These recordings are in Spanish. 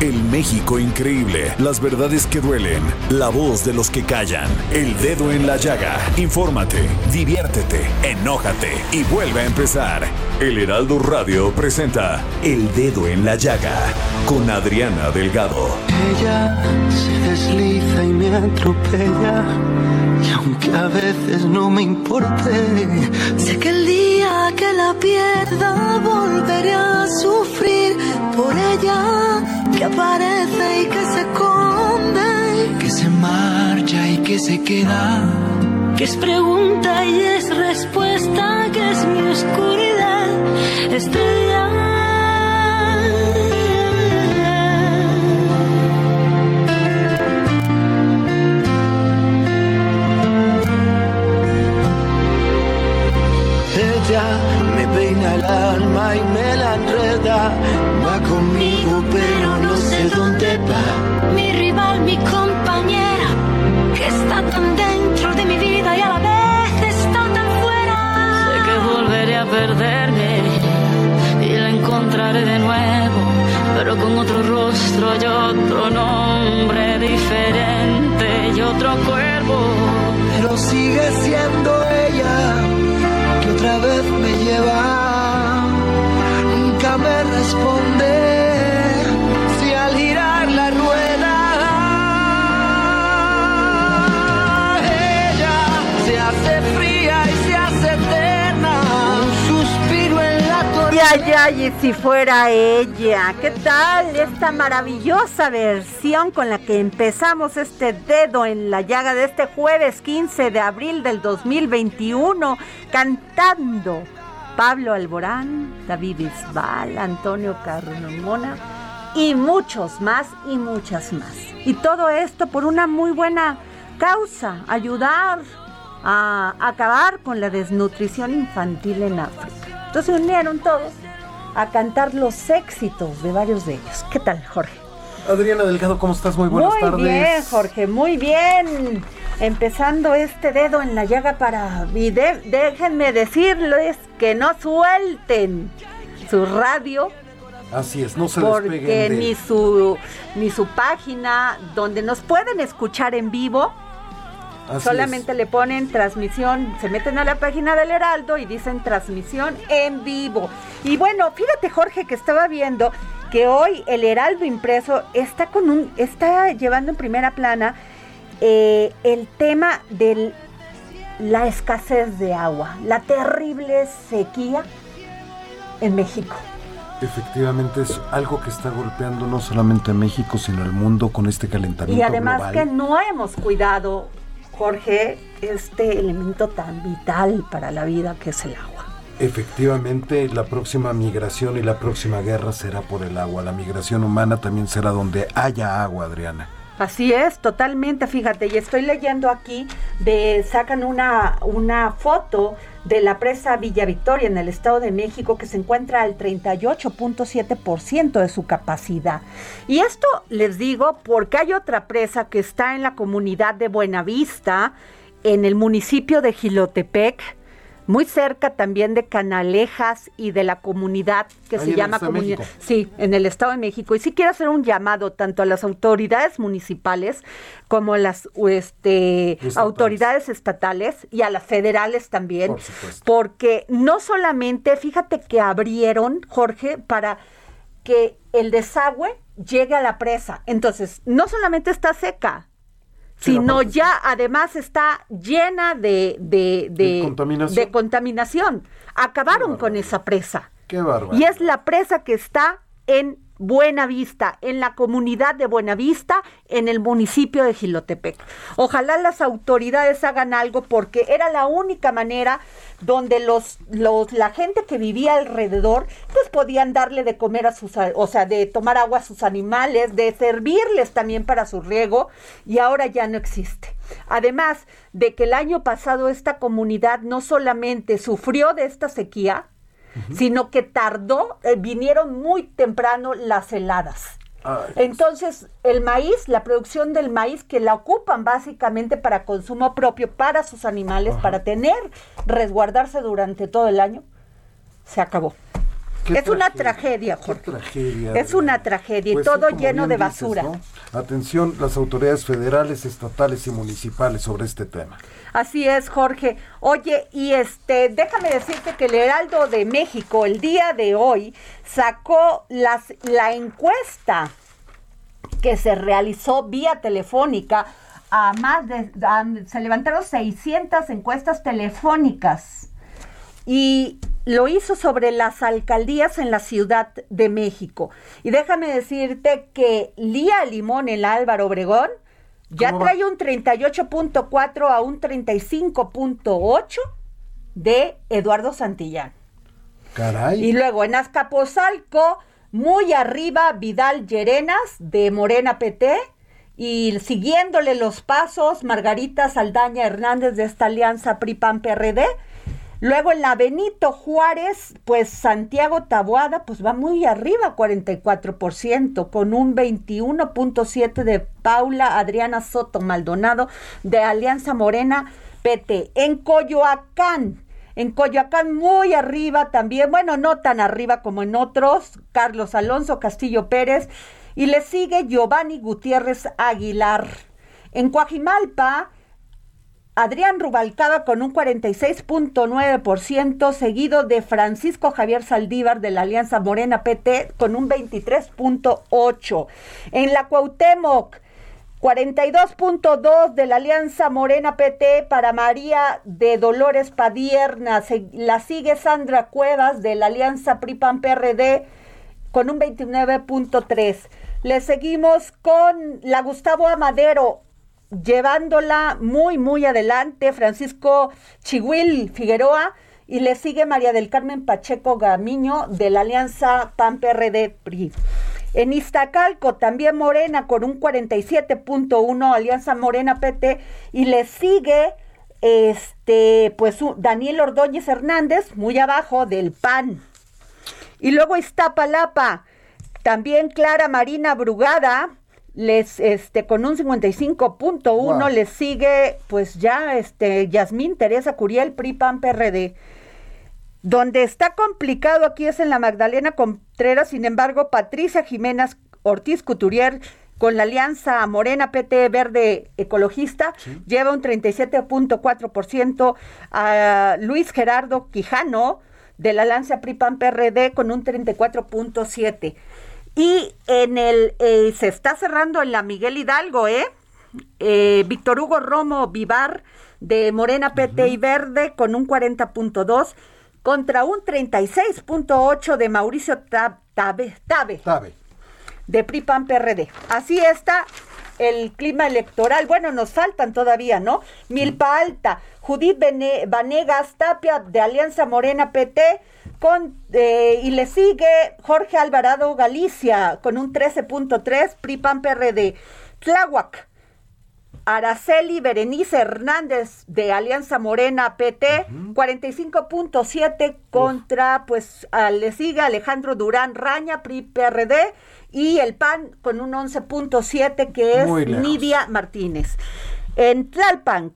El México increíble, las verdades que duelen, la voz de los que callan, el dedo en la llaga. Infórmate, diviértete, enójate y vuelve a empezar. El Heraldo Radio presenta El Dedo en la Llaga con Adriana Delgado. Ella se desliza y me atropella. Y aunque a veces no me importe, sé que el día que la pierda volveré a sufrir por ella, que aparece y que se esconde, que se marcha y que se queda. que es pregunta y es respuesta, que es mi oscuridad, estrella. Peina el alma y me la enreda. Va conmigo, pero no sé dónde va. mi rival, mi compañera, que está tan dentro de mi vida y a la vez está tan fuera. Sé que volveré a perderme y la encontraré de nuevo, pero con otro rostro y otro nombre diferente y otro cuerpo. Pero sigue siendo Ay, ay, y si fuera ella, ¿qué tal esta maravillosa versión con la que empezamos este dedo en la llaga de este jueves 15 de abril del 2021, cantando Pablo Alborán, David Bisbal, Antonio Carmona y muchos más y muchas más. Y todo esto por una muy buena causa, ayudar a acabar con la desnutrición infantil en África. Entonces se unieron todos a cantar los éxitos de varios de ellos. ¿Qué tal, Jorge? Adriana Delgado, ¿cómo estás? Muy buenas muy tardes. bien, Jorge, muy bien. Empezando este dedo en la llaga para... Y de- déjenme decirles que no suelten su radio Así es, no se porque de ni su ni su página donde nos pueden escuchar en vivo Así solamente le ponen transmisión, se meten a la página del Heraldo y dicen transmisión en vivo. Y bueno, fíjate Jorge que estaba viendo que hoy el Heraldo impreso está con un está llevando en primera plana eh, el tema de la escasez de agua, la terrible sequía en México. Efectivamente es algo que está golpeando no solamente a México, sino al mundo con este calentamiento Y además global. que no hemos cuidado, Jorge, este elemento tan vital para la vida que es el agua. Efectivamente, la próxima migración y la próxima guerra será por el agua. La migración humana también será donde haya agua, Adriana. Así es, totalmente, fíjate, y estoy leyendo aquí de sacan una una foto de la presa Villa Victoria en el Estado de México que se encuentra al 38.7% de su capacidad. Y esto les digo porque hay otra presa que está en la comunidad de Buenavista, en el municipio de Gilotepec, muy cerca también de Canalejas y de la comunidad que Ahí se llama comunidad. Sí, en el Estado de México. Y sí quiero hacer un llamado tanto a las autoridades municipales como a las este, Estatales. autoridades estatales y a las federales también. Por. Porque no solamente, fíjate que abrieron, Jorge, para que el desagüe llegue a la presa. Entonces, no solamente está seca, sino ya además está llena de, de, de- De contaminación. de contaminación. Acabaron con esa presa. Qué bárbaro. Y es la presa que está en Buenavista, en la comunidad de Buenavista, en el municipio de Gilotepec. Ojalá las autoridades hagan algo porque era la única manera donde los, los, la gente que vivía alrededor, pues podían darle de comer a sus, o sea, de tomar agua a sus animales, de servirles también para su riego, y ahora ya no existe. Además de que el año pasado esta comunidad no solamente sufrió de esta sequía, sino que tardó, eh, vinieron muy temprano las heladas. Entonces, el maíz, la producción del maíz que la ocupan básicamente para consumo propio, para sus animales, para tener, resguardarse durante todo el año, se acabó. Es una tragedia, Jorge. es una tragedia y pues todo lleno de basura. Atención, las autoridades federales, estatales y municipales sobre este tema. Así es, Jorge. Oye, y este, déjame decirte que el Heraldo de México el día de hoy sacó la encuesta que se realizó vía telefónica a más de, se levantaron 600 encuestas telefónicas y lo hizo sobre las alcaldías en la Ciudad de México. Y déjame decirte que Lía Limón, el Álvaro Obregón, ya trae un 38.4 a un 35.8 de Eduardo Santillán. Caray. Y luego en Azcapotzalco, muy arriba, Vidal Llerenas de Morena PT. Y siguiéndole los pasos, Margarita Saldaña Hernández de esta alianza PRI-PAN-PRD Luego en la Benito Juárez, pues Santiago Taboada, pues va muy arriba, 44%, con un 21.7% de Paula Adriana Soto Maldonado de Alianza Morena PT. En Coyoacán, en Coyoacán muy arriba también, bueno, no tan arriba como en otros, Carlos Alonso Castillo Pérez, y le sigue Giovanni Gutiérrez Aguilar. En Coajimalpa, Adrián Rubalcaba con un 46.9%, seguido de Francisco Javier Saldívar de la Alianza Morena PT con un 23.8%. En la Cuauhtémoc, 42.2 de la Alianza Morena PT para María de Dolores Padierna. la sigue Sandra Cuevas de la Alianza PRIPAN PRD con un 29.3. Le seguimos con la Gustavo Amadero llevándola muy, muy adelante Francisco Chihuil Figueroa y le sigue María del Carmen Pacheco Gamiño de la Alianza PAN-PRD-PRI. En Iztacalco también Morena con un 47.1, Alianza Morena PT, y le sigue este, pues Daniel Ordóñez Hernández, muy abajo del PAN. Y luego Iztapalapa, también Clara Marina Brugada, les este con un 55.1 les sigue pues ya este Yasmín Teresa Curiel PRI PAN PRD. Donde está complicado aquí es en la Magdalena Contreras, sin embargo, Patricia Jiménez Ortiz Couturier con la alianza Morena PT Verde Ecologista lleva un 37.4% a Luis Gerardo Quijano de la alianza PRI PAN PRD con un 34.7. Y en el, eh, se está cerrando en la Miguel Hidalgo, ¿eh? ¿eh? Víctor Hugo Romo Vivar de Morena PT y Verde con un 40.2 contra un 36.8 de Mauricio Tabe, Tabe, de PRIPAN PRD. Así está el clima electoral. Bueno, nos faltan todavía, ¿no? Milpa Alta, Judith Vanegas Tapia de Alianza Morena PT con, eh, y le sigue Jorge Alvarado Galicia con un 13.3, PRIPAN PRD. Tláhuac, Araceli Berenice Hernández de Alianza Morena PT, 45.7 contra, pues le sigue Alejandro Durán Raña, PRI PRD, y el PAN con un 11.7 que es Nidia Martínez. En Tlalpan,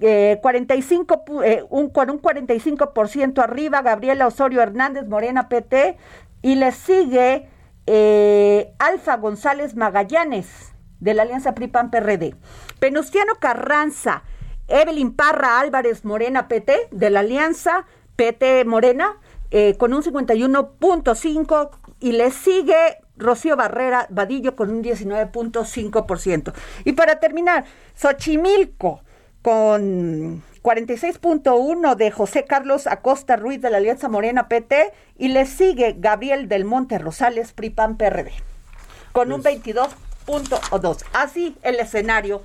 eh, 45, eh, un, con un 45% arriba, Gabriela Osorio Hernández, Morena PT, y le sigue eh, Alfa González Magallanes, de la Alianza PRI-PAN-PRD. Penustiano Carranza, Evelyn Parra Álvarez Morena PT, de la Alianza PT Morena, eh, con un 51.5%, y le sigue Rocío Barrera Vadillo con un 19.5%. Y para terminar, Xochimilco, con 46.1 de José Carlos Acosta Ruiz de la Alianza Morena PT y le sigue Gabriel del Monte Rosales PRIPAN PRD con un 22.2. Pues Así el escenario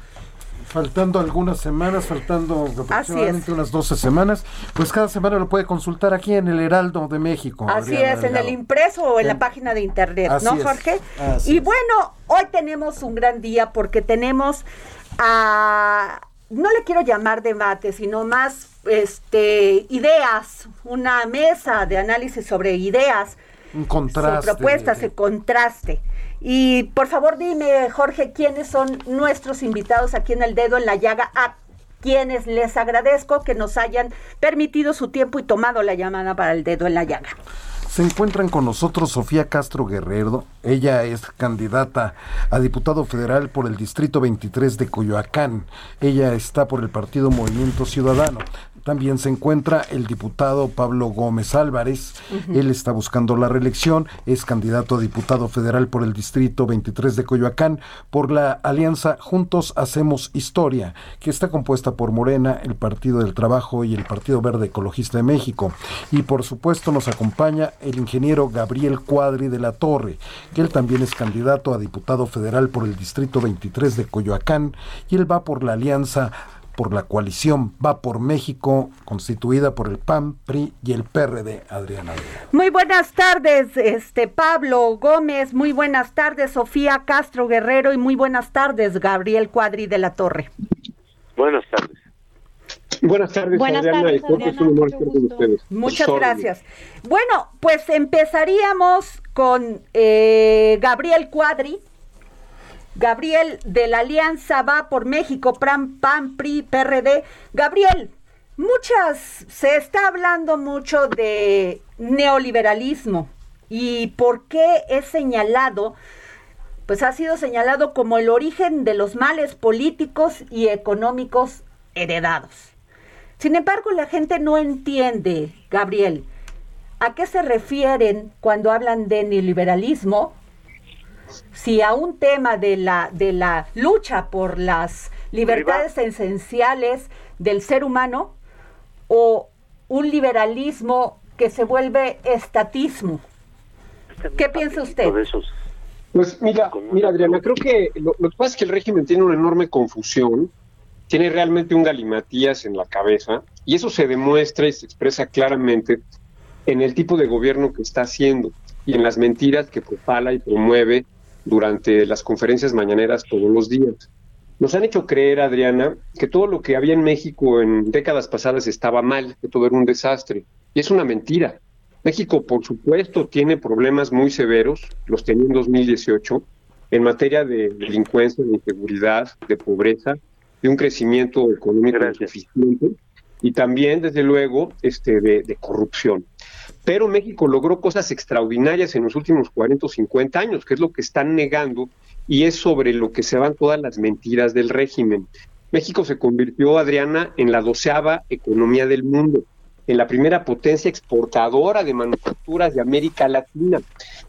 faltando algunas semanas, faltando aproximadamente unas 12 semanas, pues cada semana lo puede consultar aquí en el Heraldo de México. Así es, en el impreso o en, la página de internet, ¿no, Jorge? y bueno, hoy tenemos un gran día porque tenemos a no le quiero llamar debate, sino más este ideas, una mesa de análisis sobre ideas, un contraste, propuestas, el contraste. Y por favor dime, Jorge, quiénes son nuestros invitados aquí en el dedo en la llaga, a quienes les agradezco que nos hayan permitido su tiempo y tomado la llamada para el dedo en la llaga. Se encuentran con nosotros Sofía Castro Guerrero. Ella es candidata a diputado federal por el Distrito 23 de Coyoacán. Ella está por el Partido Movimiento Ciudadano. También se encuentra el diputado Pablo Gómez Álvarez. Él está buscando la reelección. Es candidato a diputado federal por el Distrito 23 de Coyoacán por la alianza Juntos Hacemos Historia, que está compuesta por Morena, el Partido del Trabajo y el Partido Verde Ecologista de México. Y por supuesto nos acompaña el ingeniero Gabriel Cuadri de la Torre, que él también es candidato a diputado federal por el Distrito 23 de Coyoacán y él va por la alianza por la coalición Va por México, constituida por el PAN, PRI y el PRD, Adriana. Muy buenas tardes, este Pablo Gómez, muy buenas tardes, Sofía Castro Guerrero y muy buenas tardes, Gabriel Cuadri de la Torre. Buenas tardes. Buenas tardes, Buenas tardes, Muchas gracias. Bueno, pues empezaríamos con eh, Gabriel Cuadri, Gabriel de la Alianza Va por México, PRAM, PAN, PRI, PRD. Gabriel, muchas, se está hablando mucho de neoliberalismo y por qué es señalado, pues ha sido señalado como el origen de los males políticos y económicos heredados. Sin embargo, la gente no entiende, Gabriel, a qué se refieren cuando hablan de neoliberalismo si a un tema de la, de la lucha por las libertades esenciales del ser humano o un liberalismo que se vuelve estatismo. ¿Qué piensa usted? Pues mira, mira Adriana, creo que lo, lo, que pasa es que el régimen tiene una enorme confusión, tiene realmente un galimatías en la cabeza y eso se demuestra y se expresa claramente en el tipo de gobierno que está haciendo y en las mentiras que propala y promueve durante las conferencias mañaneras todos los días. Nos han hecho creer, Adriana, que todo lo que había en México en décadas pasadas estaba mal, que todo era un desastre. Y es una mentira. México, por supuesto, tiene problemas muy severos, los tenía en 2018, en materia de delincuencia, de inseguridad, de pobreza, de un crecimiento económico insuficiente y también, desde luego, este, de, de corrupción. Pero México logró cosas extraordinarias en los últimos 40 o 50 años, que es lo que están negando, y es sobre lo que se van todas las mentiras del régimen. México se convirtió, Adriana, en la doceava economía del mundo, en la primera potencia exportadora de manufacturas de América Latina.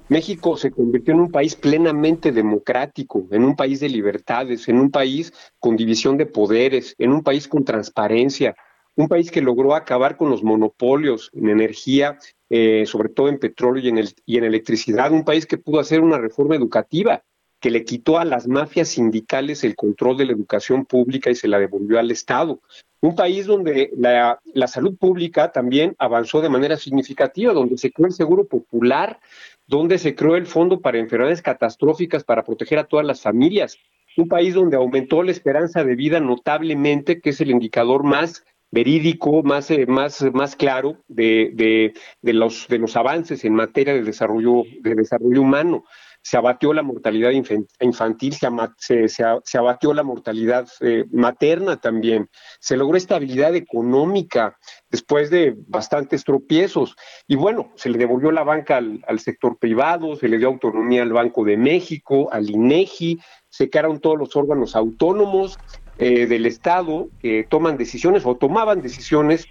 México se convirtió en un país plenamente democrático, en un país de libertades, en un país con división de poderes, en un país con transparencia, un país que logró acabar con los monopolios en energía, eh, sobre todo en petróleo y en, el, y en electricidad, un país que pudo hacer una reforma educativa que le quitó a las mafias sindicales el control de la educación pública y se la devolvió al Estado. Un país donde la, la salud pública también avanzó de manera significativa, donde se creó el seguro popular, donde se creó el fondo para enfermedades catastróficas para proteger a todas las familias. Un país donde aumentó la esperanza de vida notablemente, que es el indicador más verídico, más, eh, más, más claro de, de, de, los, de los avances en materia de desarrollo, de desarrollo humano. Se abatió la mortalidad infantil, se, se, abatió la mortalidad eh, materna también. Se logró estabilidad económica después de bastantes tropiezos. Y bueno, se le devolvió la banca al, al sector privado, se le dio autonomía al Banco de México, al INEGI, se crearon todos los órganos autónomos, eh, del Estado que toman decisiones o tomaban decisiones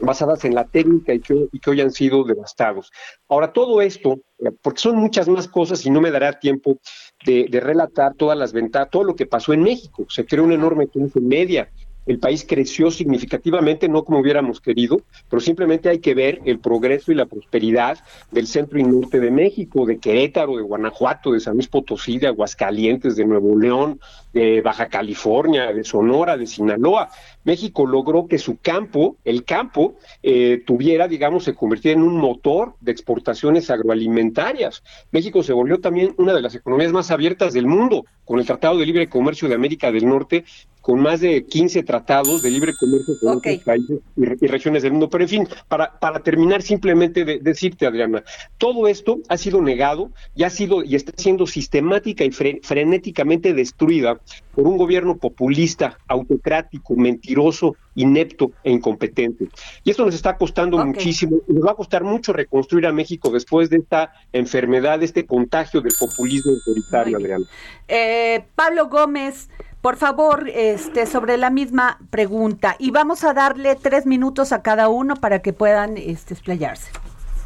basadas en la técnica y que, hoy han sido devastados. Ahora, todo esto, eh, porque son muchas más cosas y no me dará tiempo de, de relatar todas las ventajas, todo lo que pasó en México. Se creó una enorme clase media, el país creció significativamente, no como hubiéramos querido, pero simplemente hay que ver el progreso y la prosperidad del centro y norte de México, de Querétaro, de Guanajuato, de San Luis Potosí, de Aguascalientes, de Nuevo León, de Baja California, de Sonora, de Sinaloa. México logró que su campo, el campo, eh, tuviera, digamos, se convirtiera en un motor de exportaciones agroalimentarias. México se volvió también una de las economías más abiertas del mundo, con el Tratado de Libre Comercio de América del Norte, con más de 15 tratados de libre comercio con otros países y, regiones del mundo. Pero en fin, para, para terminar simplemente de, decirte, Adriana, todo esto ha sido negado y ha sido y está siendo sistemática y frenéticamente destruida por un gobierno populista, autocrático, mentiroso, inepto e incompetente. Y esto nos está costando muchísimo, y nos va a costar mucho reconstruir a México después de esta enfermedad, de este contagio del populismo autoritario, Adriana. Eh, Pablo Gómez, por favor, este, sobre la misma pregunta. Y vamos a darle tres minutos a cada uno para que puedan este, explayarse.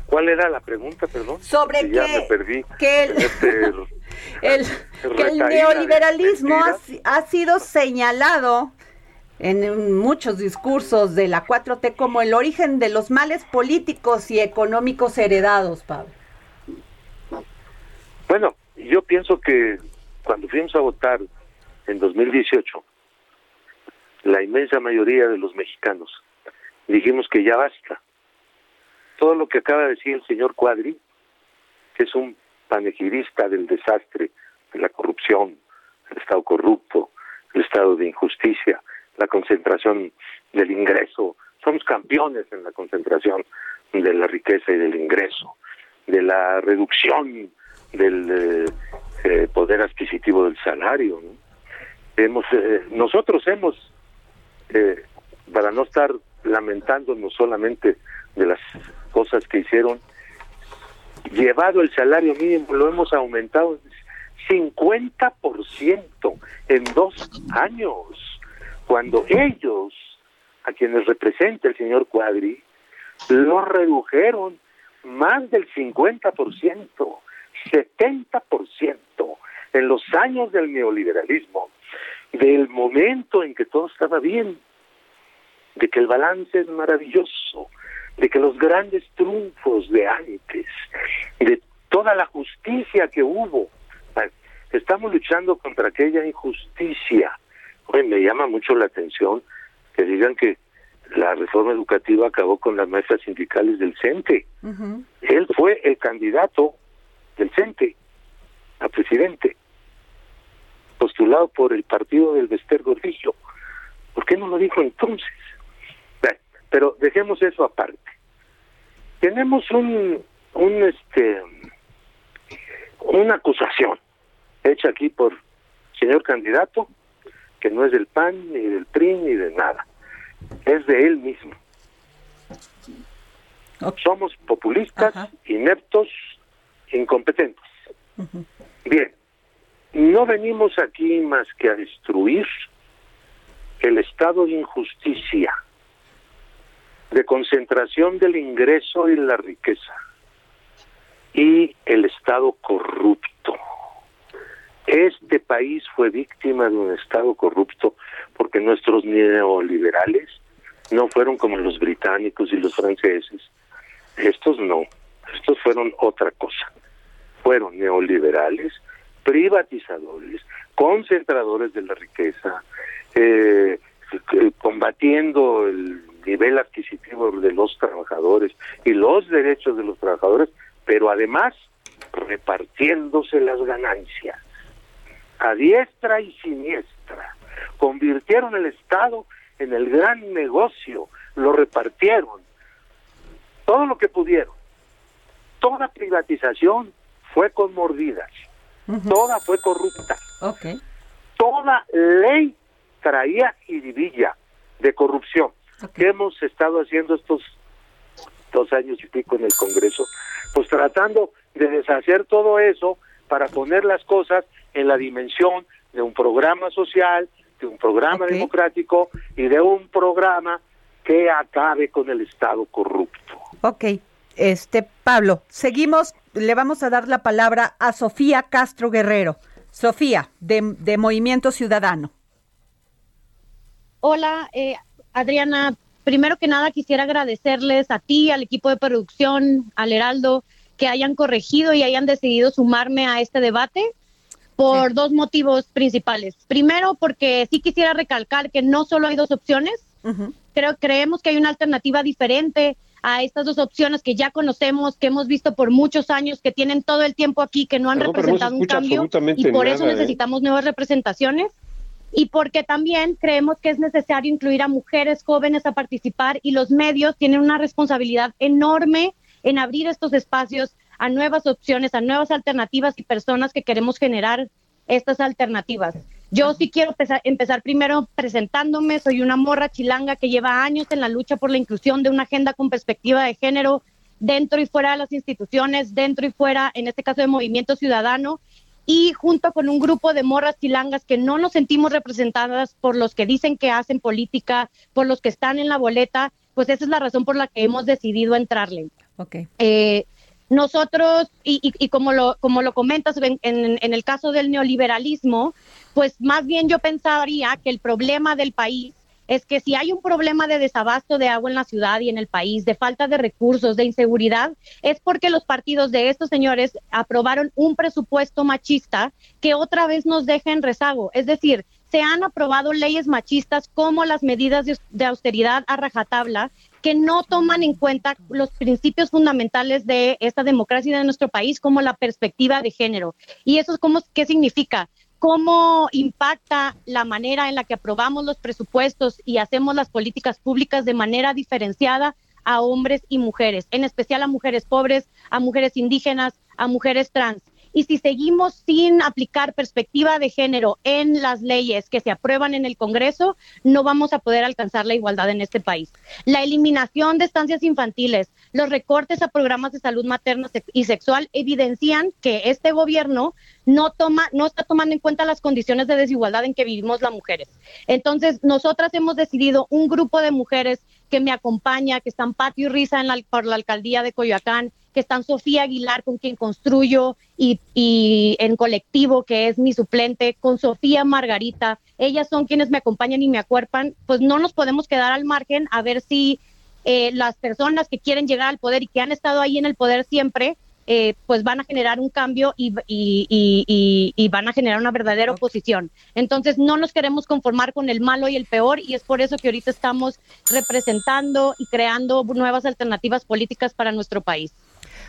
¿Cuál era la pregunta, perdón? Sobre que, ya me perdí que el, este, el, neoliberalismo ha, sido señalado en muchos discursos de la 4T como el origen de los males políticos y económicos heredados, Pablo. Bueno, yo pienso que cuando fuimos a votar en 2018, la inmensa mayoría de los mexicanos dijimos que ya basta. Todo lo que acaba de decir el señor Cuadri, que es un panegirista del desastre, de la corrupción, el Estado corrupto, el estado de injusticia, la concentración del ingreso. Somos campeones en la concentración de la riqueza y del ingreso, de la reducción del eh, eh, poder adquisitivo del salario. Hemos, eh, nosotros hemos, para no estar lamentándonos solamente de las cosas que hicieron, llevado el salario mínimo, lo hemos aumentado 50% en dos años, cuando ellos, a quienes representa el señor Cuadri, lo redujeron más del 50%, 70% en los años del neoliberalismo, del momento en que todo estaba bien, de que el balance es maravilloso, de que los grandes triunfos de antes, de toda la justicia que hubo, estamos luchando contra aquella injusticia. Hoy me llama mucho la atención que digan que la reforma educativa acabó con las maestras sindicales del CENTE. Él fue el candidato del CENTE a presidente, postulado por el partido del Bester Gordillo. ¿Por qué no lo dijo entonces? Pero dejemos eso aparte. Tenemos un, un este, una acusación hecha aquí por señor candidato que no es del PAN ni del PRI ni de nada, es de él mismo. Somos populistas, ineptos, incompetentes. Bien, no venimos aquí más que a destruir el estado de injusticia de concentración del ingreso y la riqueza y el Estado corrupto. Este país fue víctima de un Estado corrupto porque nuestros neoliberales no fueron como los británicos y los franceses. Estos no, estos fueron otra cosa. Fueron neoliberales, privatizadores, concentradores de la riqueza, eh, combatiendo el nivel adquisitivo de los trabajadores y los derechos de los trabajadores, pero además repartiéndose las ganancias a diestra y siniestra. Convirtieron el Estado en el gran negocio, lo repartieron, todo lo que pudieron. Toda privatización fue con mordidas, toda fue corrupta. Toda ley traía jiribilla de corrupción. ¿Qué hemos estado haciendo estos dos años y pico en el Congreso? Pues tratando de deshacer todo eso para poner las cosas en la dimensión de un programa social, de un programa democrático y de un programa que acabe con el Estado corrupto. Ok, este Pablo, seguimos, le vamos a dar la palabra a Sofía Castro Guerrero. Sofía, de, de Movimiento Ciudadano. Hola, eh, Adriana. Primero que nada quisiera agradecerles a ti, al equipo de producción, al Heraldo, que hayan corregido y hayan decidido sumarme a este debate por dos motivos principales. Primero, porque sí quisiera recalcar que no solo hay dos opciones, Creo, creemos que hay una alternativa diferente a estas dos opciones que ya conocemos, que hemos visto por muchos años, que tienen todo el tiempo aquí, que no han representado un cambio y por eso ¿eh? necesitamos nuevas representaciones y porque también creemos que es necesario incluir a mujeres jóvenes a participar y los medios tienen una responsabilidad enorme en abrir estos espacios a nuevas opciones, a nuevas alternativas y personas que queremos generar estas alternativas. Yo sí quiero empezar, primero presentándome. Soy una morra chilanga que lleva años en la lucha por la inclusión de una agenda con perspectiva de género dentro y fuera de las instituciones, dentro y fuera, en este caso, de Movimiento Ciudadano. Y junto con un grupo de morras chilangas que no nos sentimos representadas por los que dicen que hacen política, por los que están en la boleta, pues esa es la razón por la que hemos decidido entrarle. Okay. Eh, nosotros, y, como, lo, como lo comentas, en, en, el caso del neoliberalismo, pues más bien yo pensaría que el problema del país es que si hay un problema de desabasto de agua en la ciudad y en el país, de falta de recursos, de inseguridad, es porque los partidos de estos señores aprobaron un presupuesto machista que otra vez nos deja en rezago. Es decir, se han aprobado leyes machistas como las medidas de austeridad a rajatabla que no toman en cuenta los principios fundamentales de esta democracia de nuestro país, como la perspectiva de género. ¿Y eso qué significa? ¿Cómo impacta la manera en la que aprobamos los presupuestos y hacemos las políticas públicas de manera diferenciada a hombres y mujeres, en especial a mujeres pobres, a mujeres indígenas, a mujeres trans? Y si seguimos sin aplicar perspectiva de género en las leyes que se aprueban en el Congreso, no vamos a poder alcanzar la igualdad en este país. La eliminación de estancias infantiles, los recortes a programas de salud materna y sexual evidencian que este gobierno no toma, no está tomando en cuenta las condiciones de desigualdad en que vivimos las mujeres. Entonces, nosotras hemos decidido un grupo de mujeres que me acompaña, que están Patio y Risa por la alcaldía de Coyoacán, que están Sofía Aguilar, con quien construyo, y, y, en colectivo, que es mi suplente, con Sofía Margarita. Ellas son quienes me acompañan y me acuerpan. Pues no nos podemos quedar al margen a ver si eh, las personas que quieren llegar al poder y que han estado ahí en el poder siempre, eh, pues van a generar un cambio y, y, y, van a generar una verdadera oposición. Entonces no nos queremos conformar con el malo y el peor y es por eso que ahorita estamos representando y creando nuevas alternativas políticas para nuestro país.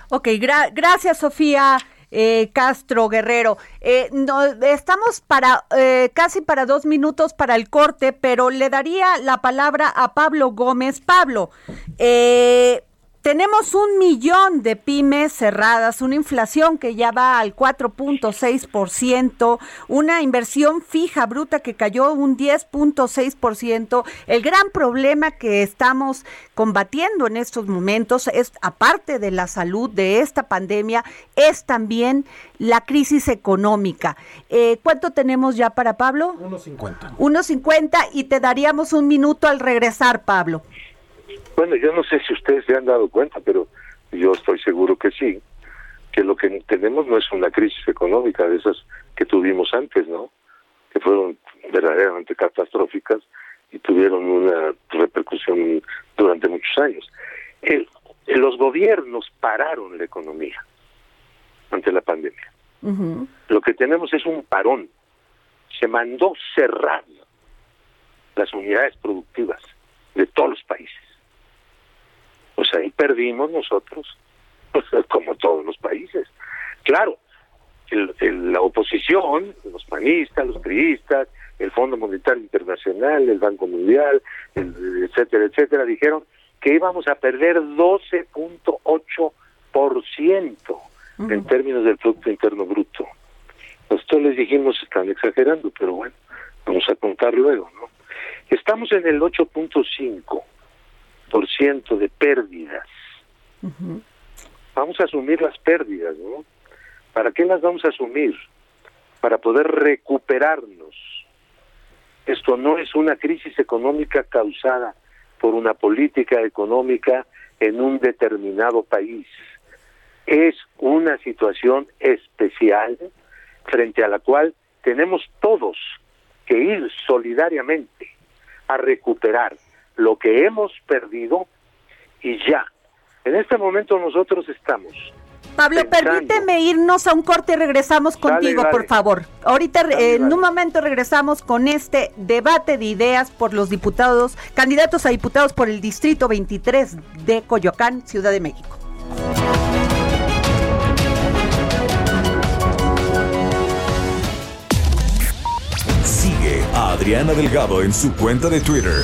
Ok, gracias Sofía. Eh, Castro Guerrero. Eh, no, estamos para eh, casi para dos minutos para el corte, pero le daría la palabra a Pablo Gómez. Pablo, eh, tenemos un millón de pymes cerradas, una inflación que ya va al 4.6%, una inversión fija bruta que cayó un 10.6%. El gran problema que estamos combatiendo en estos momentos es, aparte de la salud de esta pandemia, es también la crisis económica. Eh, ¿Cuánto tenemos ya para Pablo? 1.50. 1.50 y te daríamos un minuto al regresar, Pablo. Bueno, yo no sé si ustedes se han dado cuenta, pero yo estoy seguro que sí, que lo que tenemos no es una crisis económica de esas que tuvimos antes, ¿no? Que fueron verdaderamente catastróficas y tuvieron una repercusión durante muchos años. los gobiernos pararon la economía ante la pandemia. Lo que tenemos es un parón. Se mandó cerrar las unidades productivas de todos los países pues ahí perdimos nosotros, pues, como todos los países. Claro, la oposición, los panistas, los priistas, el Fondo Monetario Internacional, el Banco Mundial, etcétera, etcétera, dijeron que íbamos a perder 12.8% en términos del Producto Interno Bruto. Nosotros les dijimos, están exagerando, pero bueno, vamos a contar luego, ¿no? Estamos en el 8.5 por ciento de pérdidas. Vamos a asumir las pérdidas, ¿no? ¿Para qué las vamos a asumir? Para poder recuperarnos. Esto no es una crisis económica causada por una política económica en un determinado país. Es una situación especial frente a la cual tenemos todos que ir solidariamente a recuperar lo que hemos perdido y ya. En este momento nosotros estamos Pablo, permíteme irnos a un corte y regresamos contigo, por favor. Ahorita, en un momento, regresamos con este debate de ideas por los diputados, candidatos a diputados por el Distrito 23 de Coyoacán, Ciudad de México. Sigue a Adriana Delgado en su cuenta de Twitter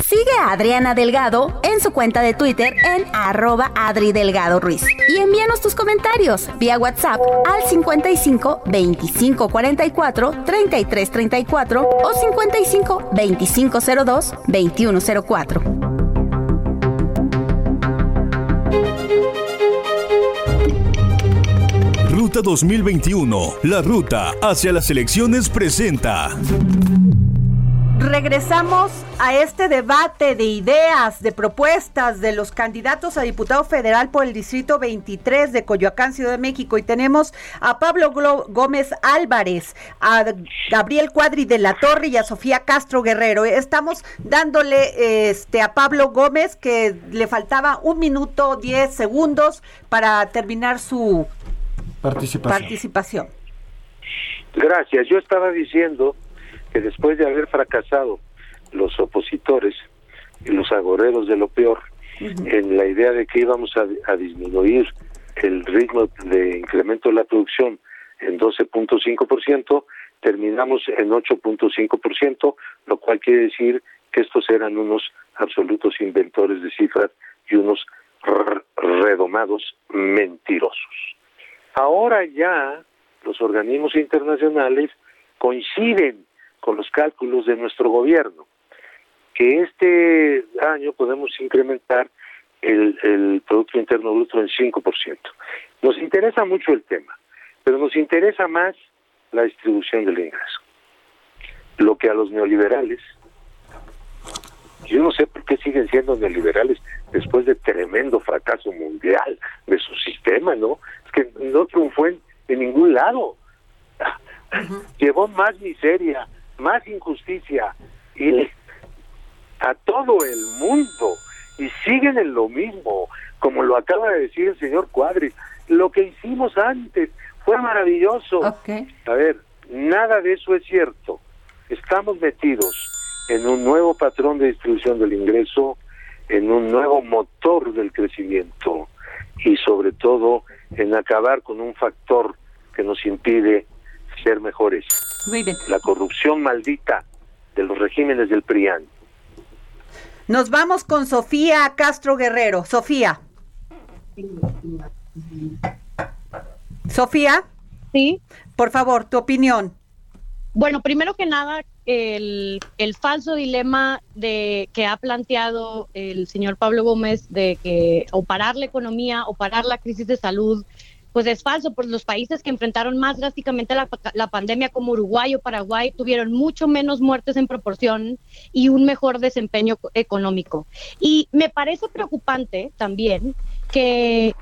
Sigue a Adriana Delgado en su cuenta de Twitter en arroba Adri Delgado Ruiz. Y envíanos tus comentarios vía WhatsApp al 55 25 44 33 34 o 55 25 02 21 04. Ruta 2021, la ruta hacia las elecciones presenta. Regresamos a este debate de ideas, de propuestas de los candidatos a diputado federal por el Distrito 23 de Coyoacán, Ciudad de México. Y tenemos a Pablo Gómez Álvarez, a Gabriel Cuadri de la Torre y a Sofía Castro Guerrero. Estamos dándole este, a Pablo Gómez que le faltaba un minuto diez segundos para terminar su participación. participación. Gracias. Yo estaba diciendo que después de haber fracasado los opositores y los agoreros de lo peor en la idea de que íbamos a, disminuir el ritmo de incremento de la producción en 12.5%, terminamos en 8.5%, lo cual quiere decir que estos eran unos absolutos inventores de cifras y unos redomados mentirosos. Ahora ya los organismos internacionales coinciden con los cálculos de nuestro gobierno, que este año podemos incrementar el, Producto Interno Bruto en 5%. Nos interesa mucho el tema, pero nos interesa más la distribución del ingreso. Lo que a los neoliberales, yo no sé por qué siguen siendo neoliberales después de tremendo fracaso mundial de su sistema, ¿no? Es que no triunfó en, ningún lado. Llevó más miseria, más injusticia y a todo el mundo y siguen en lo mismo, como lo acaba de decir el señor Cuadri. Lo que hicimos antes fue maravilloso. A ver, nada de eso es cierto. Estamos metidos en un nuevo patrón de distribución del ingreso, en un nuevo motor del crecimiento y sobre todo en acabar con un factor que nos impide ser mejores. La corrupción maldita de los regímenes del PRIAN. Nos vamos con Sofía Castro Guerrero. Sofía. Sofía. Sí. Por favor, tu opinión. Bueno, primero que nada, el, el, falso dilema de que ha planteado el señor Pablo Gómez de que o parar la economía o parar la crisis de salud pues es falso, pues los países que enfrentaron más drásticamente la, pandemia como Uruguay o Paraguay tuvieron mucho menos muertes en proporción y un mejor desempeño económico. Y me parece preocupante también que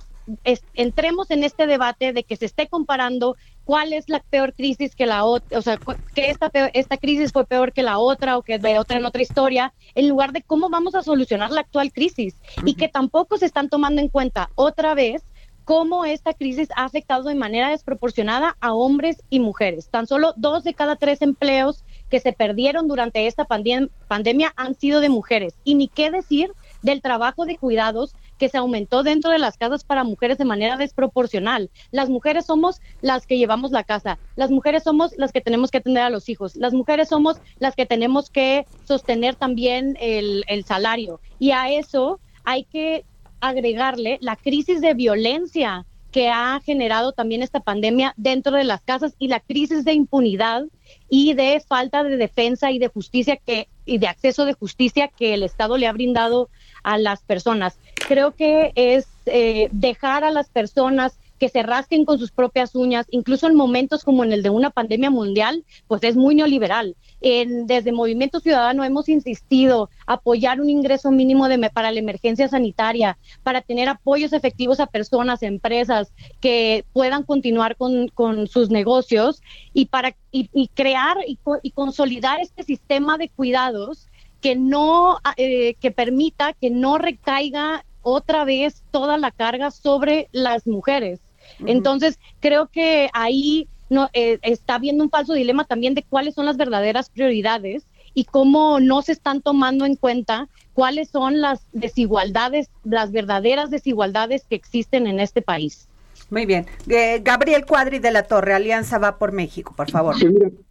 entremos en este debate de que se esté comparando cuál es la peor crisis que la otra, o sea, que esta, esta crisis fue peor que la otra o que de otra en otra historia, en lugar de cómo vamos a solucionar la actual crisis y que tampoco se están tomando en cuenta otra vez cómo esta crisis ha afectado de manera desproporcionada a hombres y mujeres. Tan solo dos de cada tres empleos que se perdieron durante esta pandemia han sido de mujeres. Y ni qué decir del trabajo de cuidados que se aumentó dentro de las casas para mujeres de manera desproporcional. Las mujeres somos las que llevamos la casa, las mujeres somos las que tenemos que atender a los hijos, las mujeres somos las que tenemos que sostener también el, el salario. Y a eso hay que agregarle la crisis de violencia que ha generado también esta pandemia dentro de las casas y la crisis de impunidad y de falta de defensa y de justicia que y de acceso de justicia que el Estado le ha brindado a las personas. Creo que es eh, dejar a las personas que se rasquen con sus propias uñas, incluso en momentos como en el de una pandemia mundial, pues es muy neoliberal. En, desde Movimiento Ciudadano hemos insistido apoyar un ingreso mínimo de, para la emergencia sanitaria, para tener apoyos efectivos a personas, empresas que puedan continuar con, sus negocios y para y, crear y, y consolidar este sistema de cuidados que no eh, que permita que no recaiga otra vez toda la carga sobre las mujeres. Entonces, creo que ahí no, eh, está habiendo un falso dilema también de cuáles son las verdaderas prioridades y cómo no se están tomando en cuenta cuáles son las desigualdades, las verdaderas desigualdades que existen en este país. Muy bien. Eh, Gabriel Cuadri de la Torre, Alianza va por México, por favor.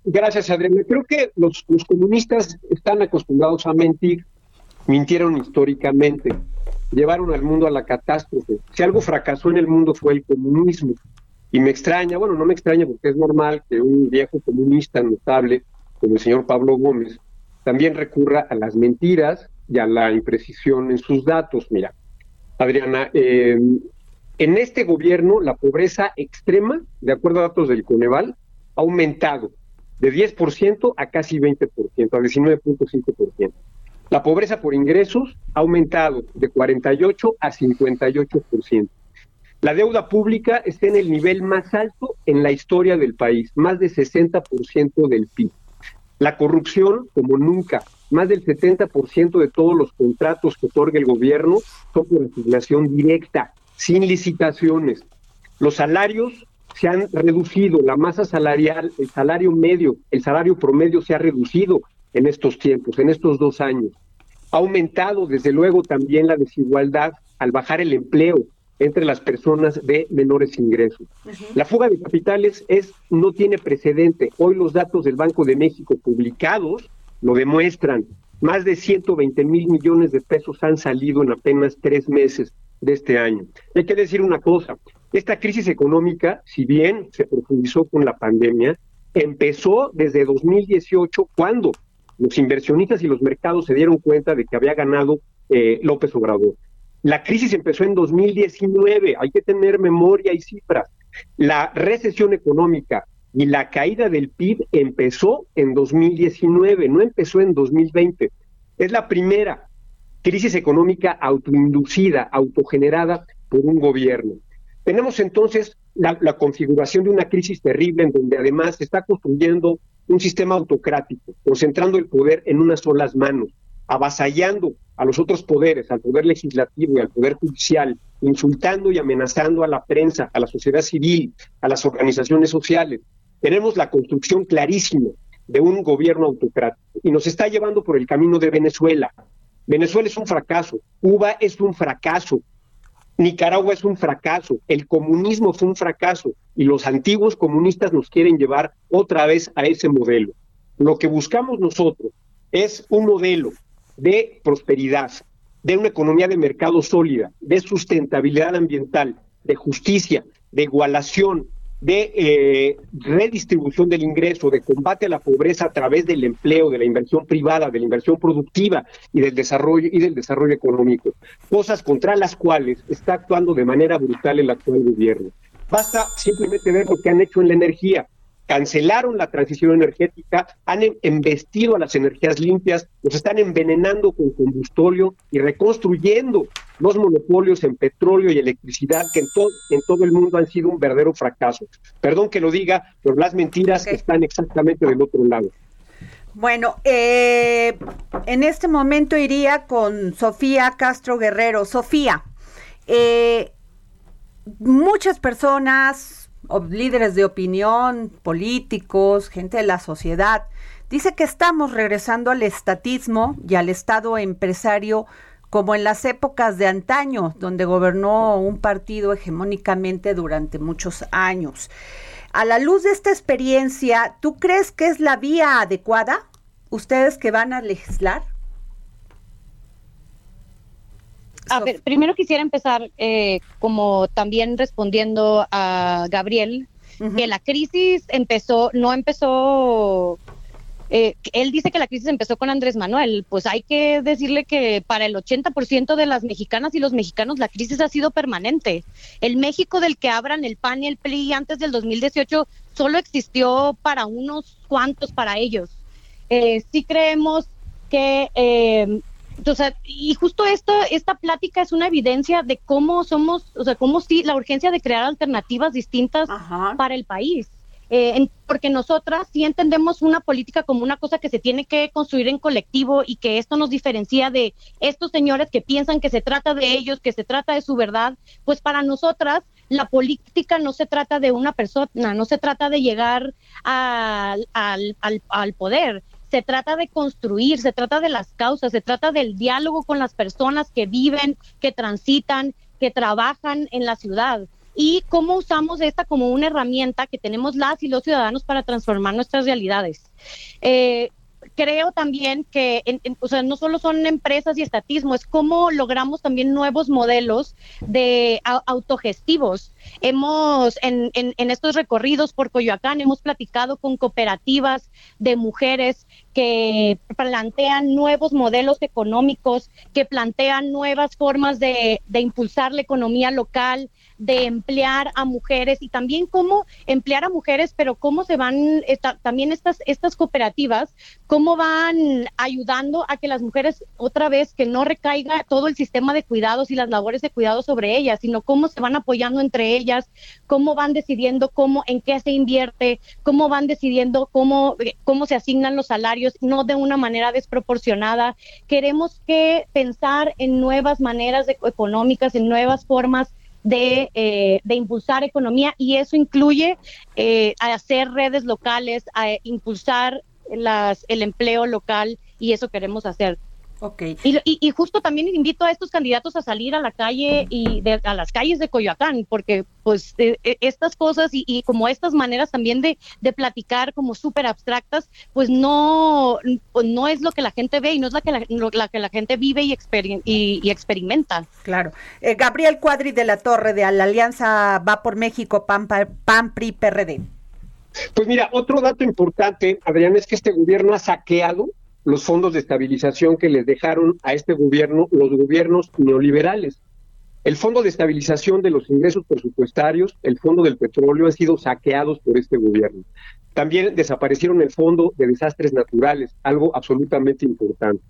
gracias, Adriana. Creo que los, los comunistas están acostumbrados a mentir, mintieron históricamente llevaron al mundo a la catástrofe. Si algo fracasó en el mundo fue el comunismo. Y me extraña, bueno, no me extraña porque es normal que un viejo comunista notable como el señor Pablo Gómez también recurra a las mentiras y a la imprecisión en sus datos. Mira, Adriana, em, en este gobierno la pobreza extrema, de acuerdo a datos del Coneval, ha aumentado de 10% a casi 20%, a 19.5%. La pobreza por ingresos ha aumentado de 48 a 58%. La deuda pública está en el nivel más alto en la historia del país, más de 60% del PIB. La corrupción, como nunca, más del 70% de todos los contratos que otorga el gobierno son por asignación directa, sin licitaciones. Los salarios se han reducido, la masa salarial, el salario medio, el salario promedio se ha reducido en estos tiempos, en estos dos años. Ha aumentado, desde luego, también la desigualdad al bajar el empleo entre las personas de menores ingresos. La fuga de capitales es no tiene precedente. Hoy los datos del Banco de México publicados lo demuestran. Más de 120 mil millones de pesos han salido en apenas tres meses de este año. Hay que decir una cosa, esta crisis económica, si bien se profundizó con la pandemia, empezó desde 2018 cuando los inversionistas y los mercados se dieron cuenta de que había ganado eh, López Obrador. La crisis empezó en 2019, hay que tener memoria y cifras. La recesión económica y la caída del PIB empezó en 2019, no empezó en 2020. Es la primera crisis económica autoinducida, autogenerada por un gobierno. Tenemos entonces la, la, configuración de una crisis terrible en donde además se está construyendo un sistema autocrático, concentrando el poder en unas solas manos, avasallando a los otros poderes, al poder legislativo y al poder judicial, insultando y amenazando a la prensa, a la sociedad civil, a las organizaciones sociales. Tenemos la construcción clarísima de un gobierno autocrático y nos está llevando por el camino de Venezuela. Venezuela es un fracaso, Cuba es un fracaso, Nicaragua es un fracaso, el comunismo fue un fracaso y los antiguos comunistas nos quieren llevar otra vez a ese modelo. Lo que buscamos nosotros es un modelo de prosperidad, de una economía de mercado sólida, de sustentabilidad ambiental, de justicia, de igualación, de eh, redistribución del ingreso, de combate a la pobreza a través del empleo, de la inversión privada, de la inversión productiva y del desarrollo y del desarrollo económico, cosas contra las cuales está actuando de manera brutal el actual gobierno. Basta simplemente ver lo que han hecho en la energía cancelaron la transición energética, han em, embestido a las energías limpias, nos están envenenando con combustorio y reconstruyendo los monopolios en petróleo y electricidad que en, en todo el mundo han sido un verdadero fracaso. Perdón que lo diga, pero las mentiras están exactamente del otro lado. Bueno, eh, en este momento iría con Sofía Castro Guerrero. Sofía, eh, muchas personas líderes de opinión, políticos, gente de la sociedad, dice que estamos regresando al estatismo y al estado empresario como en las épocas de antaño, donde gobernó un partido hegemónicamente durante muchos años. A la luz de esta experiencia, ¿tú crees que es la vía adecuada? Ustedes que van a legislar. A ver, primero quisiera empezar eh, como también respondiendo a Gabriel, que la crisis empezó, no empezó eh, él dice que la crisis empezó con Andrés Manuel, pues hay que decirle que para el 80% de las mexicanas y los mexicanos la crisis ha sido permanente. El México del que abran el PAN y el PRI antes del 2018 solo existió para unos cuantos, para ellos. Eh, sí creemos que eh, o sea, y justo esto, esta plática es una evidencia de cómo somos, o sea, cómo sí, la urgencia de crear alternativas distintas para el país. Eh, porque nosotras sí entendemos una política como una cosa que se tiene que construir en colectivo y que esto nos diferencia de estos señores que piensan que se trata de ellos, que se trata de su verdad, pues para nosotras la política no se trata de una persona, no se trata de llegar al, al, al poder, se trata de construir, se trata de las causas, se trata del diálogo con las personas que viven, que transitan, que trabajan en la ciudad y cómo usamos esta como una herramienta que tenemos las y los ciudadanos para transformar nuestras realidades. Eh, creo también que, o sea, no solo son empresas y estatismo, es cómo logramos también nuevos modelos de autogestivos. Hemos, en, en, estos recorridos por Coyoacán, hemos platicado con cooperativas de mujeres que plantean nuevos modelos económicos, que plantean nuevas formas de, de impulsar la economía local, de emplear a mujeres y también cómo emplear a mujeres, pero cómo se van, también estas, estas cooperativas, cómo van ayudando a que las mujeres otra vez que no recaiga todo el sistema de cuidados y las labores de cuidado sobre ellas, sino cómo se van apoyando entre ellas, cómo van decidiendo cómo, en qué se invierte, cómo van decidiendo cómo, cómo se asignan los salarios, no de una manera desproporcionada. Queremos que pensar en nuevas maneras económicas, en nuevas formas de, eh, de impulsar economía y eso incluye eh, hacer redes locales, a impulsar las, el empleo local y eso queremos hacer. Okay. Y, y, justo también invito a estos candidatos a salir a la calle y a las calles de Coyoacán, porque pues eh, eh, estas cosas y, como estas maneras también de, de platicar como súper abstractas, pues no, pues, no es lo que la gente ve y no es la que la, la que la gente vive y, y, experimenta. Claro. Eh, Gabriel Cuadri de la Torre de la Alianza Va por México, PAN, PAN PRI, PRD. Pues mira, otro dato importante, Adrián, es que este gobierno ha saqueado los fondos de estabilización que les dejaron a este gobierno los gobiernos neoliberales. El Fondo de Estabilización de los Ingresos Presupuestarios, el Fondo del Petróleo, han sido saqueados por este gobierno. También desaparecieron el Fondo de Desastres Naturales, algo absolutamente importante.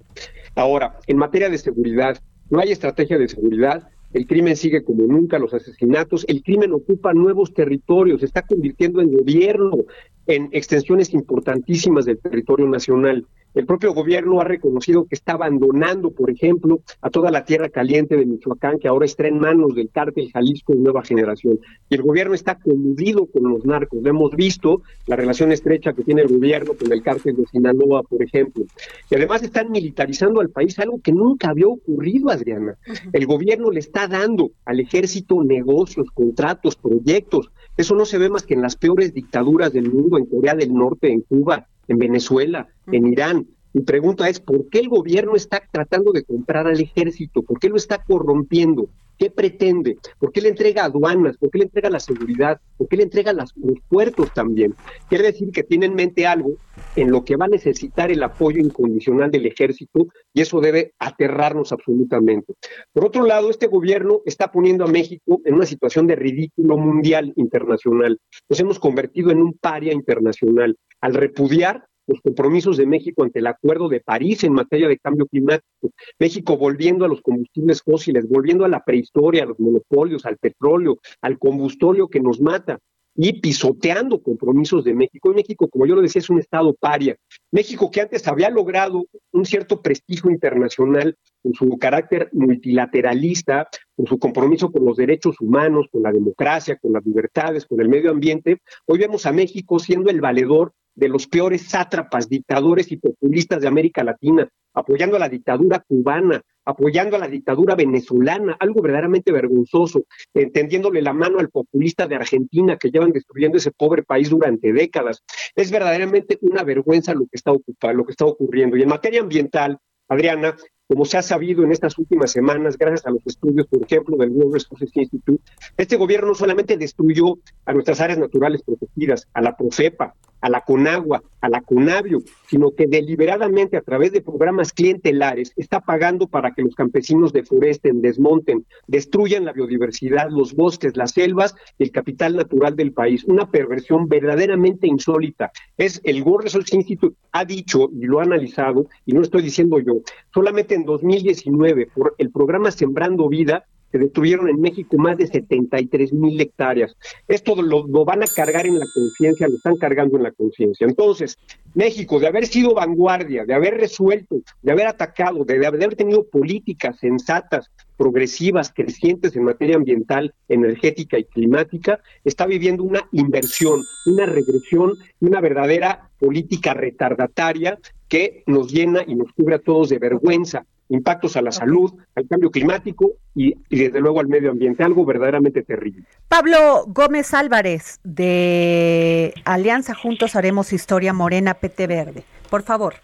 Ahora, en materia de seguridad, no hay estrategia de seguridad, el crimen sigue como nunca, los asesinatos, el crimen ocupa nuevos territorios, se está convirtiendo en gobierno en extensiones importantísimas del territorio nacional. El propio gobierno ha reconocido que está abandonando, por ejemplo, a toda la tierra caliente de Michoacán, que ahora está en manos del cártel Jalisco de Nueva Generación. Y el gobierno está coludido con los narcos. Lo hemos visto, la relación estrecha que tiene el gobierno con el cártel de Sinaloa, por ejemplo. Y además están militarizando al país, algo que nunca había ocurrido, Adriana. El gobierno le está dando al ejército negocios, contratos, proyectos. Eso no se ve más que en las peores dictaduras del mundo, en Corea del Norte, en Cuba, en Venezuela, en Irán. Mi pregunta es, ¿por qué el gobierno está tratando de comprar al ejército? ¿Por qué lo está corrompiendo? ¿Qué pretende? ¿Por qué le entrega aduanas? ¿Por qué le entrega la seguridad? ¿Por qué le entrega los puertos también? Quiere decir que tiene en mente algo en lo que va a necesitar el apoyo incondicional del ejército y eso debe aterrarnos absolutamente. Por otro lado, este gobierno está poniendo a México en una situación de ridículo mundial internacional. Nos hemos convertido en un paria internacional al repudiar los compromisos de México ante el Acuerdo de París en materia de cambio climático, México volviendo a los combustibles fósiles, volviendo a la prehistoria, a los monopolios, al petróleo, al combustorio que nos mata y pisoteando compromisos de México. México, como yo lo decía, es un estado paria. México que antes había logrado un cierto prestigio internacional con su carácter multilateralista, con su compromiso con los derechos humanos, con la democracia, con las libertades, con el medio ambiente, hoy vemos a México siendo el valedor de los peores sátrapas, dictadores y populistas de América Latina, apoyando a la dictadura cubana, apoyando a la dictadura venezolana, algo verdaderamente vergonzoso, entendiéndole la mano al populista de Argentina que llevan destruyendo ese pobre país durante décadas. Es verdaderamente una vergüenza lo que está ocupando, lo que está ocurriendo. Y en materia ambiental, Adriana, como se ha sabido en estas últimas semanas, gracias a los estudios, por ejemplo, del World Resources Institute, este gobierno no solamente destruyó a nuestras áreas naturales protegidas, a la Profepa, a la Conagua, a la Conavio, sino que deliberadamente a través de programas clientelares está pagando para que los campesinos deforesten, desmonten, destruyan la biodiversidad, los bosques, las selvas y el capital natural del país. Una perversión verdaderamente insólita. Es el World Resources Institute ha dicho y lo ha analizado, y no estoy diciendo yo, solamente en 2019 por el programa Sembrando Vida se destruyeron en México más de 73 mil hectáreas. Esto lo, van a cargar en la conciencia, lo están cargando en la conciencia. Entonces, México, de haber sido vanguardia, de haber resuelto, de haber atacado, de, haber tenido políticas sensatas, progresivas, crecientes en materia ambiental, energética y climática, está viviendo una inversión, una regresión, una verdadera política retardataria que nos llena y nos cubre a todos de vergüenza impactos a la salud, al cambio climático y, desde luego al medio ambiente, algo verdaderamente terrible. Pablo Gómez Álvarez de Alianza Juntos Haremos Historia Morena PT Verde, por favor.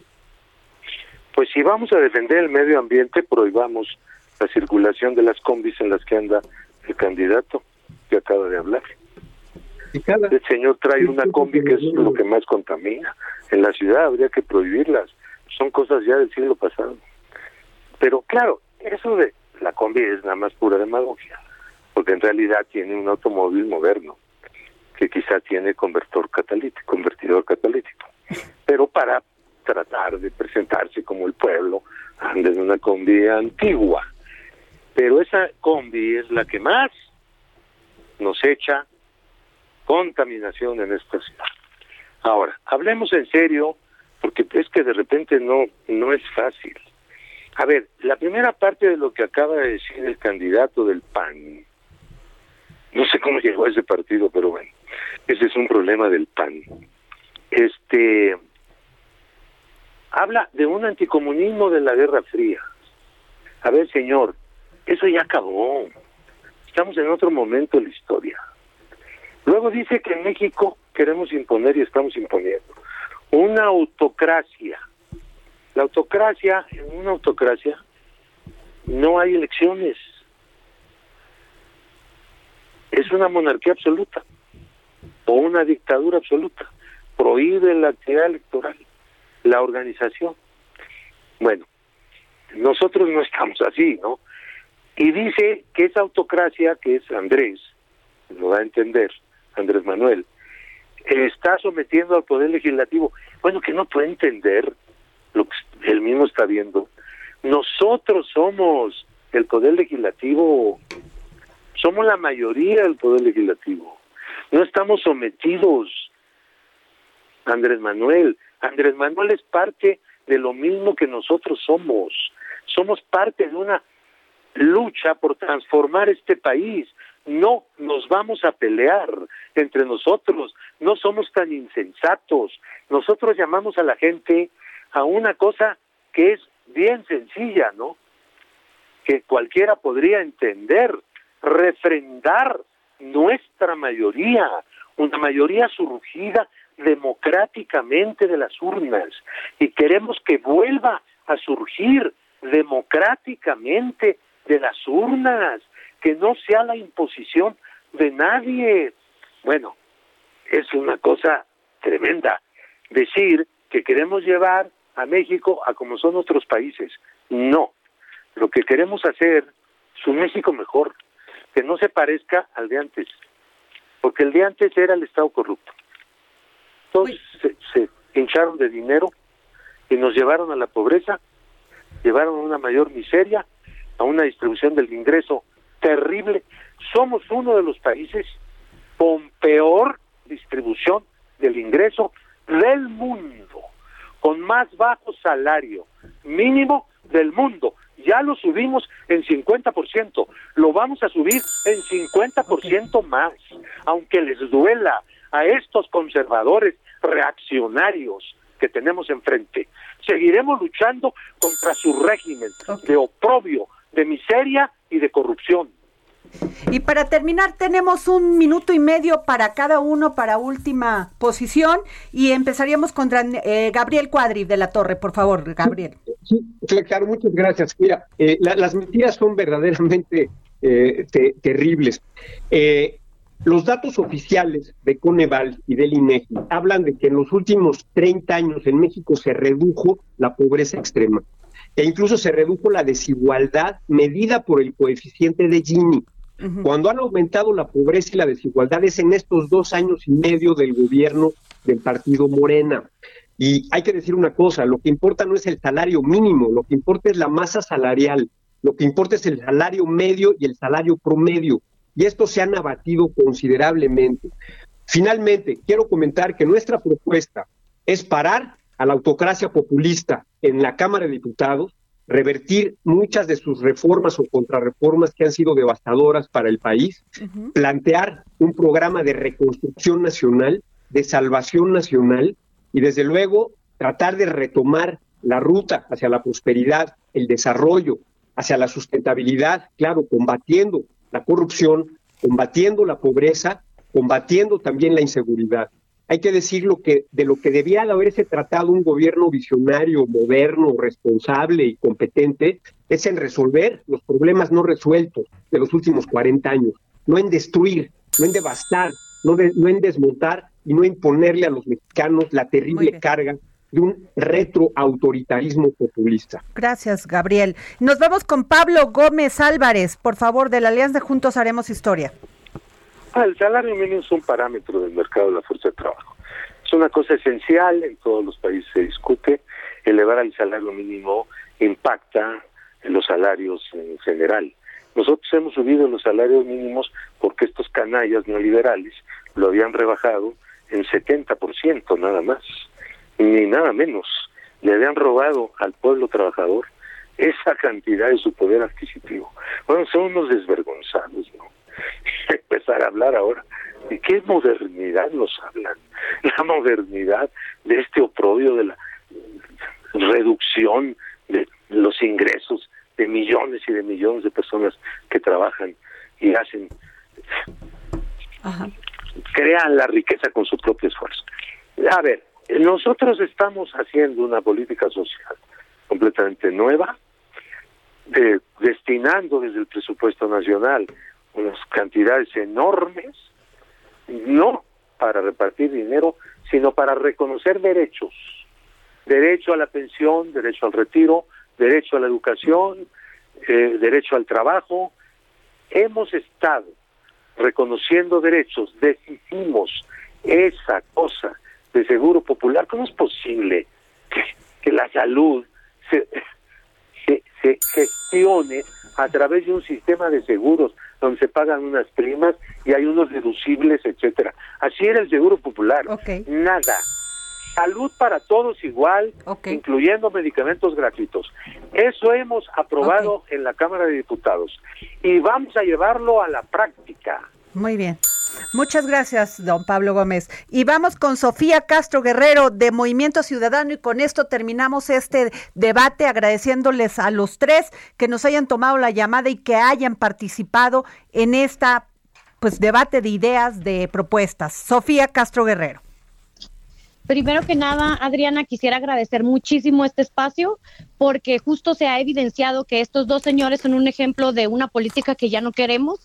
Pues si vamos a defender el medio ambiente, prohibamos la circulación de las combis en las que anda el candidato que acaba de hablar. El señor trae una combi que es lo que más contamina. En la ciudad habría que prohibirlas. Son cosas ya del siglo pasado. Pero claro, eso de la combi es nada más pura demagogia, porque en realidad tiene un automóvil moderno que quizá tiene convertor catalítico, convertidor catalítico. Pero para tratar de presentarse como el pueblo, anda en una combi antigua. Pero esa combi es la que más nos echa contaminación en esta ciudad. Ahora, hablemos en serio, porque es que de repente no, no es fácil. A ver, la primera parte de lo que acaba de decir el candidato del PAN, no sé cómo llegó a ese partido, pero bueno, ese es un problema del PAN. Este habla de un anticomunismo de la Guerra Fría. A ver, señor, eso ya acabó. Estamos en otro momento de la historia. Luego dice que en México queremos imponer y estamos imponiendo una autocracia la autocracia, en una autocracia no hay elecciones. Es una monarquía absoluta o una dictadura absoluta. Prohíbe la actividad electoral, la organización. Bueno, nosotros no estamos así, ¿no? Y dice que esa autocracia, que es Andrés, lo va a entender, Andrés Manuel, está sometiendo al poder legislativo. Bueno, que no puede entender lo que él mismo está viendo. Nosotros somos el poder legislativo, somos la mayoría del poder legislativo. No estamos sometidos. Andrés Manuel, Andrés Manuel es parte de lo mismo que nosotros somos. Somos parte de una lucha por transformar este país. No nos vamos a pelear entre nosotros, no somos tan insensatos. Nosotros llamamos a la gente a una cosa que es bien sencilla, ¿no? Que cualquiera podría entender, refrendar nuestra mayoría, una mayoría surgida democráticamente de las urnas y queremos que vuelva a surgir democráticamente de las urnas, que no sea la imposición de nadie. Bueno, es una cosa tremenda decir que queremos llevar a México a como son otros países. No. Lo que queremos hacer es un México mejor, que no se parezca al de antes, porque el de antes era el Estado corrupto. Todos se, se hincharon de dinero y nos llevaron a la pobreza, llevaron a una mayor miseria, a una distribución del ingreso terrible. Somos uno de los países con peor distribución del ingreso del mundo con más bajo salario mínimo del mundo. Ya lo subimos en 50%, lo vamos a subir en 50% más, aunque les duela a estos conservadores reaccionarios que tenemos enfrente. Seguiremos luchando contra su régimen de oprobio, de miseria y de corrupción. Y para terminar, tenemos un minuto y medio para cada uno para última posición y empezaríamos con eh, Gabriel Cuadri de la Torre, por favor, Gabriel. Sí, claro, muchas gracias. Mira, eh, las mentiras son verdaderamente eh, terribles. los datos oficiales de Coneval y del INEGI hablan de que en los últimos 30 años en México se redujo la pobreza extrema e incluso se redujo la desigualdad medida por el coeficiente de Gini. Cuando han aumentado la pobreza y la desigualdad es en estos dos años y medio del gobierno del partido Morena. Y hay que decir una cosa, lo que importa no es el salario mínimo, lo que importa es la masa salarial, lo que importa es el salario medio y el salario promedio. Y estos se han abatido considerablemente. Finalmente, quiero comentar que nuestra propuesta es parar a la autocracia populista en la Cámara de Diputados revertir muchas de sus reformas o contrarreformas que han sido devastadoras para el país, plantear un programa de reconstrucción nacional, de salvación nacional y desde luego tratar de retomar la ruta hacia la prosperidad, el desarrollo, hacia la sustentabilidad, claro, combatiendo la corrupción, combatiendo la pobreza, combatiendo también la inseguridad hay que decir lo que, de lo que debía de haberse tratado un gobierno visionario, moderno, responsable y competente, es en resolver los problemas no resueltos de los últimos 40 años, no en destruir, no en devastar, no, no en desmontar y no imponerle a los mexicanos la terrible carga de un retroautoritarismo populista. Gracias, Gabriel. Nos vamos con Pablo Gómez Álvarez, por favor, de la Alianza de Juntos Haremos Historia. Ah, el salario mínimo es un parámetro del mercado de la fuerza de trabajo. Es una cosa esencial, en todos los países se discute. Elevar el salario mínimo impacta en los salarios en general. Nosotros hemos subido los salarios mínimos porque estos canallas neoliberales lo habían rebajado en 70% nada más, ni nada menos. Le habían robado al pueblo trabajador esa cantidad de su poder adquisitivo. Bueno, son unos desvergonzados, ¿no? empezar a hablar ahora. ¿De qué modernidad nos hablan? La modernidad de este oprobio de la reducción de los ingresos de millones y de millones de personas que trabajan y hacen, crean la riqueza con su propio esfuerzo. A ver, nosotros estamos haciendo una política social completamente nueva, de, destinando desde el presupuesto nacional unas cantidades enormes, no para repartir dinero, sino para reconocer derechos. Derecho a la pensión, derecho al retiro, derecho a la educación, eh, derecho al trabajo. Hemos estado reconociendo derechos, decidimos esa cosa de seguro popular. ¿Cómo es posible que, que la salud se, se, se gestione a través de un sistema de seguros donde se pagan unas primas y hay unos deducibles, etcétera. Así era el seguro popular. Nada. Salud para todos igual, incluyendo medicamentos gratuitos. Eso hemos aprobado en la Cámara de Diputados y vamos a llevarlo a la práctica. Muy bien. Muchas gracias, don Pablo Gómez. Y vamos con Sofía Castro Guerrero de Movimiento Ciudadano y con esto terminamos este debate agradeciéndoles a los tres que nos hayan tomado la llamada y que hayan participado en esta pues debate de ideas, de propuestas. Sofía Castro Guerrero. Primero que nada, Adriana, quisiera agradecer muchísimo este espacio porque justo se ha evidenciado que estos dos señores son un ejemplo de una política que ya no queremos.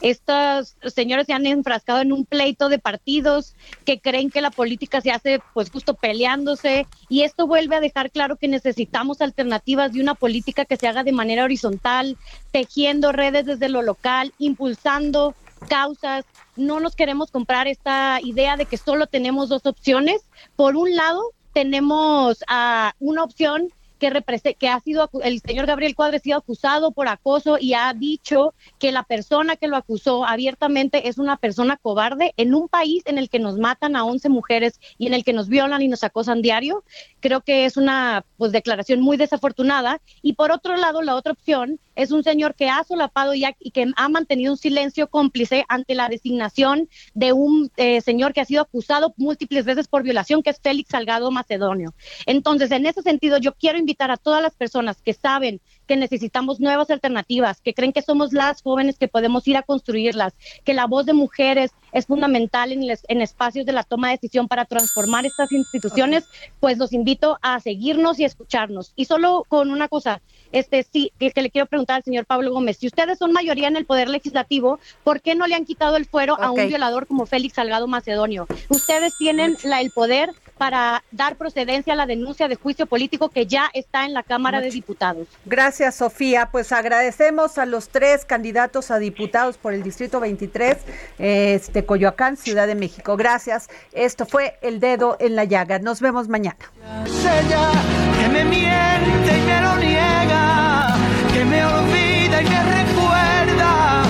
Estos señores se han enfrascado en un pleito de partidos que creen que la política se hace pues justo peleándose y esto vuelve a dejar claro que necesitamos alternativas de una política que se haga de manera horizontal, tejiendo redes desde lo local, impulsando causas. No nos queremos comprar esta idea de que solo tenemos dos opciones. Por un lado, tenemos uh, una opción que, que ha sido, el señor Gabriel Cuadre ha sido acusado por acoso y ha dicho que la persona que lo acusó abiertamente es una persona cobarde en un país en el que nos matan a 11 mujeres y en el que nos violan y nos acosan diario. Creo que es una pues declaración muy desafortunada y por otro lado la otra opción es un señor que ha solapado y, que ha mantenido un silencio cómplice ante la designación de un eh, señor que ha sido acusado múltiples veces por violación que es Félix Salgado Macedonio. Entonces, en ese sentido yo quiero invitar a todas las personas que saben que necesitamos nuevas alternativas, que creen que somos las jóvenes que podemos ir a construirlas, que la voz de mujeres es fundamental en, en espacios de la toma de decisión para transformar estas instituciones, pues los invito a seguirnos y escucharnos. Y solo con una cosa, este sí, que, le quiero preguntar al señor Pablo Gómez, si ustedes son mayoría en el Poder Legislativo, ¿por qué no le han quitado el fuero a un violador como Félix Salgado Macedonio? Ustedes tienen la, el poder para dar procedencia a la denuncia de juicio político que ya está en la Cámara de Diputados. Gracias, Sofía. Pues agradecemos a los tres candidatos a diputados por el Distrito 23, este Coyoacán, Ciudad de México. Gracias. Esto fue El Dedo en la Llaga. Nos vemos mañana. que me miente y me lo niega, que me olvida y me recuerda.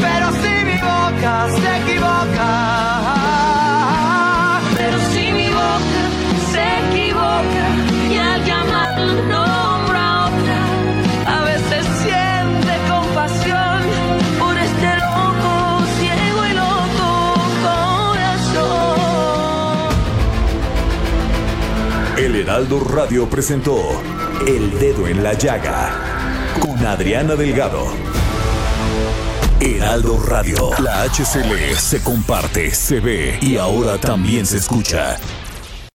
Pero si mi boca se equivoca. Heraldo Radio presentó El Dedo en la Llaga con Adriana Delgado. Heraldo Radio, la HCL se comparte, se ve y ahora también se escucha.